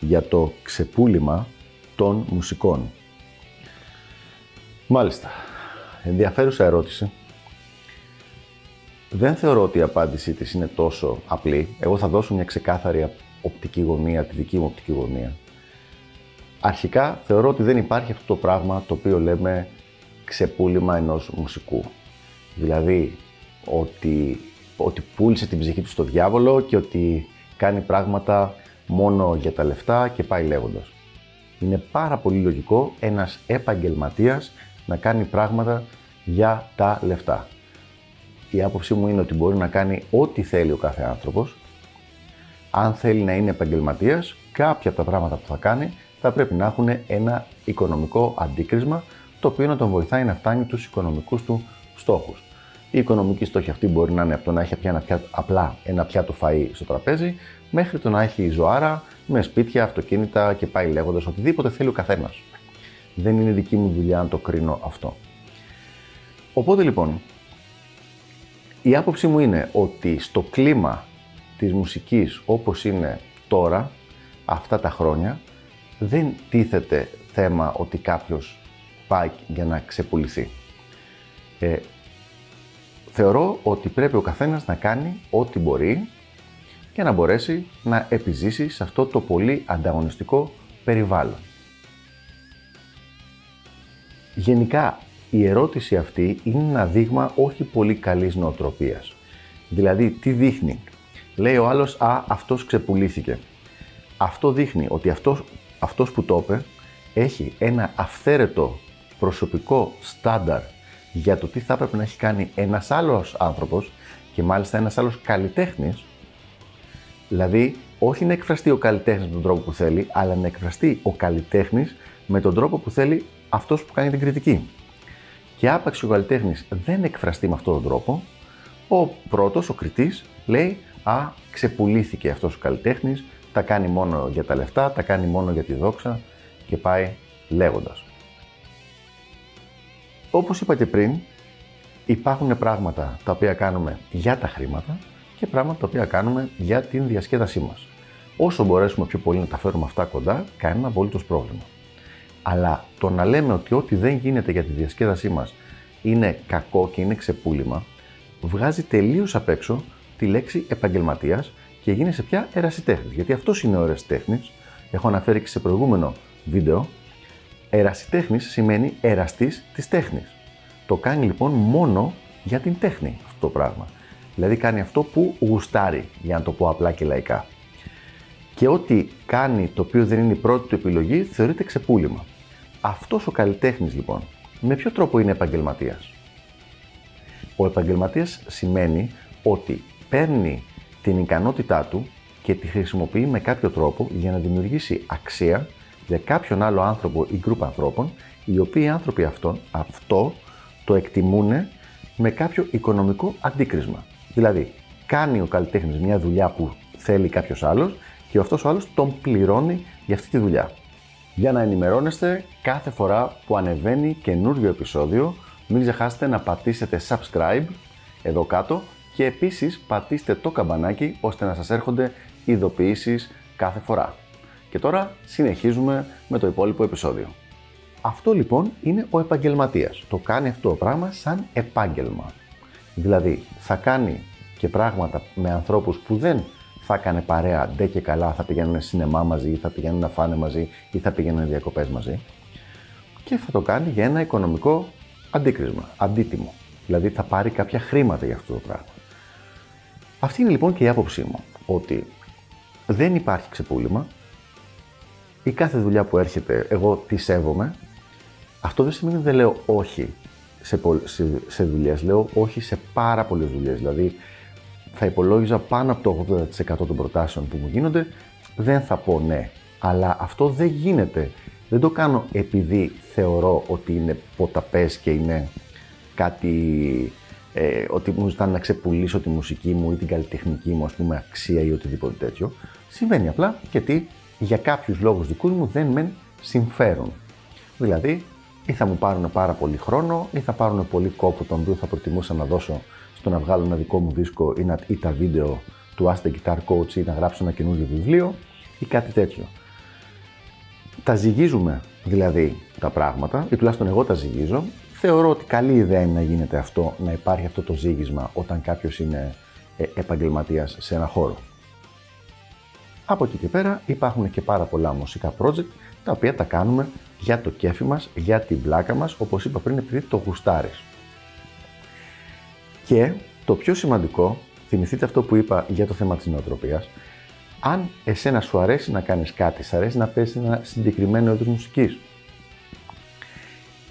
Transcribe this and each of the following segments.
για το ξεπούλημα των μουσικών. Μάλιστα, ενδιαφέρουσα ερώτηση. Δεν θεωρώ ότι η απάντησή της είναι τόσο απλή. Εγώ θα δώσω μια ξεκάθαρη οπτική γωνία, τη δική μου οπτική γωνία. Αρχικά θεωρώ ότι δεν υπάρχει αυτό το πράγμα το οποίο λέμε ξεπούλημα ενός μουσικού. Δηλαδή ότι, ότι πούλησε την ψυχή του στο διάβολο και ότι κάνει πράγματα μόνο για τα λεφτά και πάει λέγοντας. Είναι πάρα πολύ λογικό ένας επαγγελματίας να κάνει πράγματα για τα λεφτά. Η άποψή μου είναι ότι μπορεί να κάνει ό,τι θέλει ο κάθε άνθρωπος. Αν θέλει να είναι επαγγελματίας, κάποια από τα πράγματα που θα κάνει θα πρέπει να έχουν ένα οικονομικό αντίκρισμα το οποίο να τον βοηθάει να φτάνει τους οικονομικούς του στόχους. Η οικονομική στόχη αυτή μπορεί να είναι από το να έχει ένα πιάτο, απλά ένα πιάτο φαΐ στο τραπέζι μέχρι το να έχει ζωάρα με σπίτια, αυτοκίνητα και πάει λέγοντας οτιδήποτε θέλει ο καθένας. Δεν είναι δική μου δουλειά να το κρίνω αυτό. Οπότε λοιπόν, η άποψή μου είναι ότι στο κλίμα της μουσικής όπως είναι τώρα, αυτά τα χρόνια, δεν τίθεται θέμα ότι κάποιος πάει για να ξεπουληθεί. Ε, θεωρώ ότι πρέπει ο καθένας να κάνει ό,τι μπορεί και να μπορέσει να επιζήσει σε αυτό το πολύ ανταγωνιστικό περιβάλλον. Γενικά, η ερώτηση αυτή είναι ένα δείγμα όχι πολύ καλής νοοτροπίας. Δηλαδή, τι δείχνει; Λέει ο άλλος, α, αυτός ξεπουλήθηκε. Αυτό δείχνει ότι αυτός, αυτός που το είπε έχει ένα αυθαίρετο προσωπικό στάνταρ για το τι θα έπρεπε να έχει κάνει ένας άλλος άνθρωπος και μάλιστα ένας άλλος καλλιτέχνης Δηλαδή, όχι να εκφραστεί ο καλλιτέχνης με τον τρόπο που θέλει, αλλά να εκφραστεί ο καλλιτέχνης με τον τρόπο που θέλει αυτός που κάνει την κριτική. Και άπαξ ο καλλιτέχνης δεν εκφραστεί με αυτόν τον τρόπο, ο πρώτος, ο κριτής, λέει Α, ξεπουλήθηκε αυτός ο καλλιτέχνης, τα κάνει μόνο για τα λεφτά, τα κάνει μόνο για τη δόξα και πάει λέγοντας. Όπως είπα και πριν, υπάρχουν πράγματα τα οποία κάνουμε για τα χρήματα και πράγματα τα οποία κάνουμε για την διασκέδασή μας. Όσο μπορέσουμε πιο πολύ να τα φέρουμε αυτά κοντά, κανένα απολύτως πρόβλημα. Αλλά το να λέμε ότι ό,τι δεν γίνεται για τη διασκέδασή μας είναι κακό και είναι ξεπούλημα, βγάζει τελείως απ' έξω τη λέξη επαγγελματίας και γίνεσαι πια ερασιτέχνης. Γιατί αυτός είναι ο ερασιτέχνης. Έχω αναφέρει και σε προηγούμενο βίντεο. Ερασιτέχνης σημαίνει εραστής της τέχνης. Το κάνει λοιπόν μόνο για την τέχνη αυτό το πράγμα. Δηλαδή κάνει αυτό που γουστάρει, για να το πω απλά και λαϊκά. Και ό,τι κάνει το οποίο δεν είναι η πρώτη του επιλογή θεωρείται ξεπούλημα. Αυτός ο καλλιτέχνης λοιπόν, με ποιο τρόπο είναι επαγγελματίας; Ο επαγγελματίας σημαίνει ότι παίρνει την ικανότητά του και τη χρησιμοποιεί με κάποιο τρόπο για να δημιουργήσει αξία για κάποιον άλλο άνθρωπο ή γκρουπ ανθρώπων, οι οποίοι άνθρωποι αυτό, αυτό το εκτιμούν με κάποιο οικονομικό αντίκρισμα. Δηλαδή, κάνει ο καλλιτέχνης μια δουλειά που θέλει κάποιος άλλος και αυτός ο άλλος τον πληρώνει για αυτή τη δουλειά. Για να ενημερώνεστε κάθε φορά που ανεβαίνει καινούριο επεισόδιο, μην ξεχάσετε να πατήσετε subscribe εδώ κάτω και επίσης πατήστε το καμπανάκι ώστε να σας έρχονται ειδοποιήσεις κάθε φορά. Και τώρα συνεχίζουμε με το υπόλοιπο επεισόδιο. Αυτό λοιπόν είναι ο επαγγελματίας. Το κάνει αυτό το πράγμα σαν επάγγελμα. Δηλαδή, θα κάνει και πράγματα με ανθρώπους που δεν θα έκανε παρέα ντε και καλά, θα πηγαίνουν σινεμά μαζί, ή θα πηγαίνουν να φάνε μαζί ή θα πηγαίνουν διακοπές μαζί και θα το κάνει για ένα οικονομικό αντίκρισμα, αντίτιμο. Δηλαδή θα πάρει κάποια χρήματα για αυτό το πράγμα. Αυτή είναι λοιπόν και η άποψή μου, ότι δεν υπάρχει ξεπούλημα, η κάθε δουλειά που έρχεται εγώ τη σέβομαι, αυτό δεν σημαίνει ότι δεν λέω όχι σε, σε, σε δουλειές. Λέω όχι σε πάρα πολλές δουλειές. Δηλαδή, θα υπολόγιζα πάνω από το 80% των προτάσεων που μου γίνονται. Δεν θα πω ναι Αλλά αυτό δεν γίνεται. Δεν το κάνω επειδή θεωρώ ότι είναι ποταπές και είναι κάτι ε, ότι μου ζητάνε να ξεπουλήσω τη μουσική μου ή την καλλιτεχνική μου, ας πούμε, αξία ή οτιδήποτε τέτοιο. Συμβαίνει απλά γιατί για κάποιους λόγους δικούς μου δεν με συμφέρουν. Δηλαδή, ή θα μου πάρουν πάρα πολύ χρόνο, ή θα πάρουν πολύ κόπο τον οποίο θα προτιμούσα να δώσω στο να βγάλω ένα δικό μου δίσκο ή, να, ή τα βίντεο του Ask the Guitar Coach ή να γράψω ένα καινούργιο βιβλίο ή κάτι τέτοιο. Τα ζυγίζουμε δηλαδή τα πράγματα, ή τουλάχιστον εγώ τα ζυγίζω. Θεωρώ ότι καλή ιδέα είναι να γίνεται αυτό, να υπάρχει αυτό το ζύγισμα όταν κάποιος είναι ε, επαγγελματίας σε ένα χώρο. Από εκεί και πέρα υπάρχουν και πάρα πολλά μουσικά project τα οποία τα κάνουμε για το κέφι μας, για την πλάκα μας, όπως είπα πριν επειδή το γουστάρεις. Και το πιο σημαντικό, θυμηθείτε αυτό που είπα για το θέμα της νοοτροπίας, αν εσένα σου αρέσει να κάνεις κάτι, σου αρέσει να παίζεις ένα συγκεκριμένο είδος μουσικής,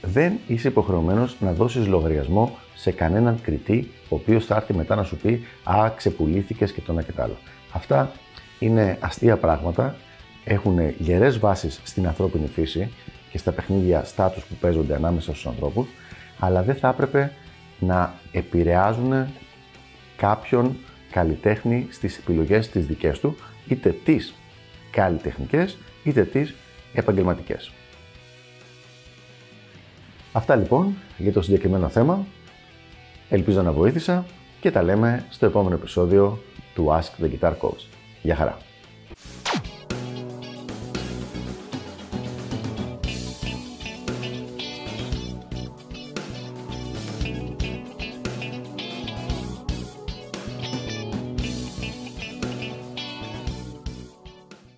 δεν είσαι υποχρεωμένος να δώσεις λογαριασμό σε κανέναν κριτή, ο οποίος θα έρθει μετά να σου πει «Α, ξεπουλήθηκες και το ένα και το άλλο». Αυτά είναι αστεία πράγματα, έχουν γερές βάσεις στην ανθρώπινη φύση και στα παιχνίδια στάτους που παίζονται ανάμεσα στους ανθρώπους, αλλά δεν θα έπρεπε να επηρεάζουν κάποιον καλλιτέχνη στις επιλογές τις δικές του, είτε τις καλλιτεχνικές, είτε τις επαγγελματικές. Αυτά λοιπόν για το συγκεκριμένο θέμα. Ελπίζω να βοήθησα και τα λέμε στο επόμενο επεισόδιο του Ask the Guitar Coach. Yajara.